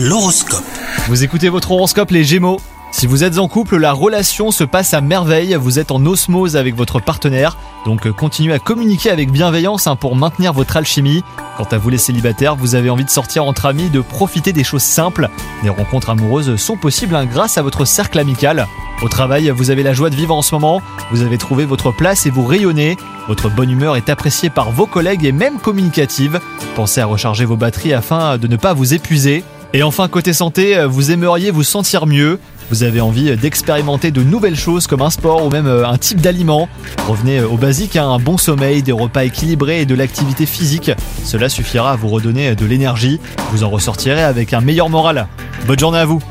L'horoscope. Vous écoutez votre horoscope les Gémeaux si vous êtes en couple, la relation se passe à merveille, vous êtes en osmose avec votre partenaire, donc euh, continuez à communiquer avec bienveillance hein, pour maintenir votre alchimie. Quant à vous les célibataires, vous avez envie de sortir entre amis, de profiter des choses simples. Des rencontres amoureuses sont possibles hein, grâce à votre cercle amical. Au travail, vous avez la joie de vivre en ce moment, vous avez trouvé votre place et vous rayonnez. Votre bonne humeur est appréciée par vos collègues et même communicative. Pensez à recharger vos batteries afin de ne pas vous épuiser. Et enfin, côté santé, vous aimeriez vous sentir mieux. Vous avez envie d'expérimenter de nouvelles choses comme un sport ou même euh, un type d'aliment. Revenez euh, au basique, hein, un bon sommeil, des repas équilibrés et de l'activité physique. Cela suffira à vous redonner de l'énergie. Vous en ressortirez avec un meilleur moral. Bonne journée à vous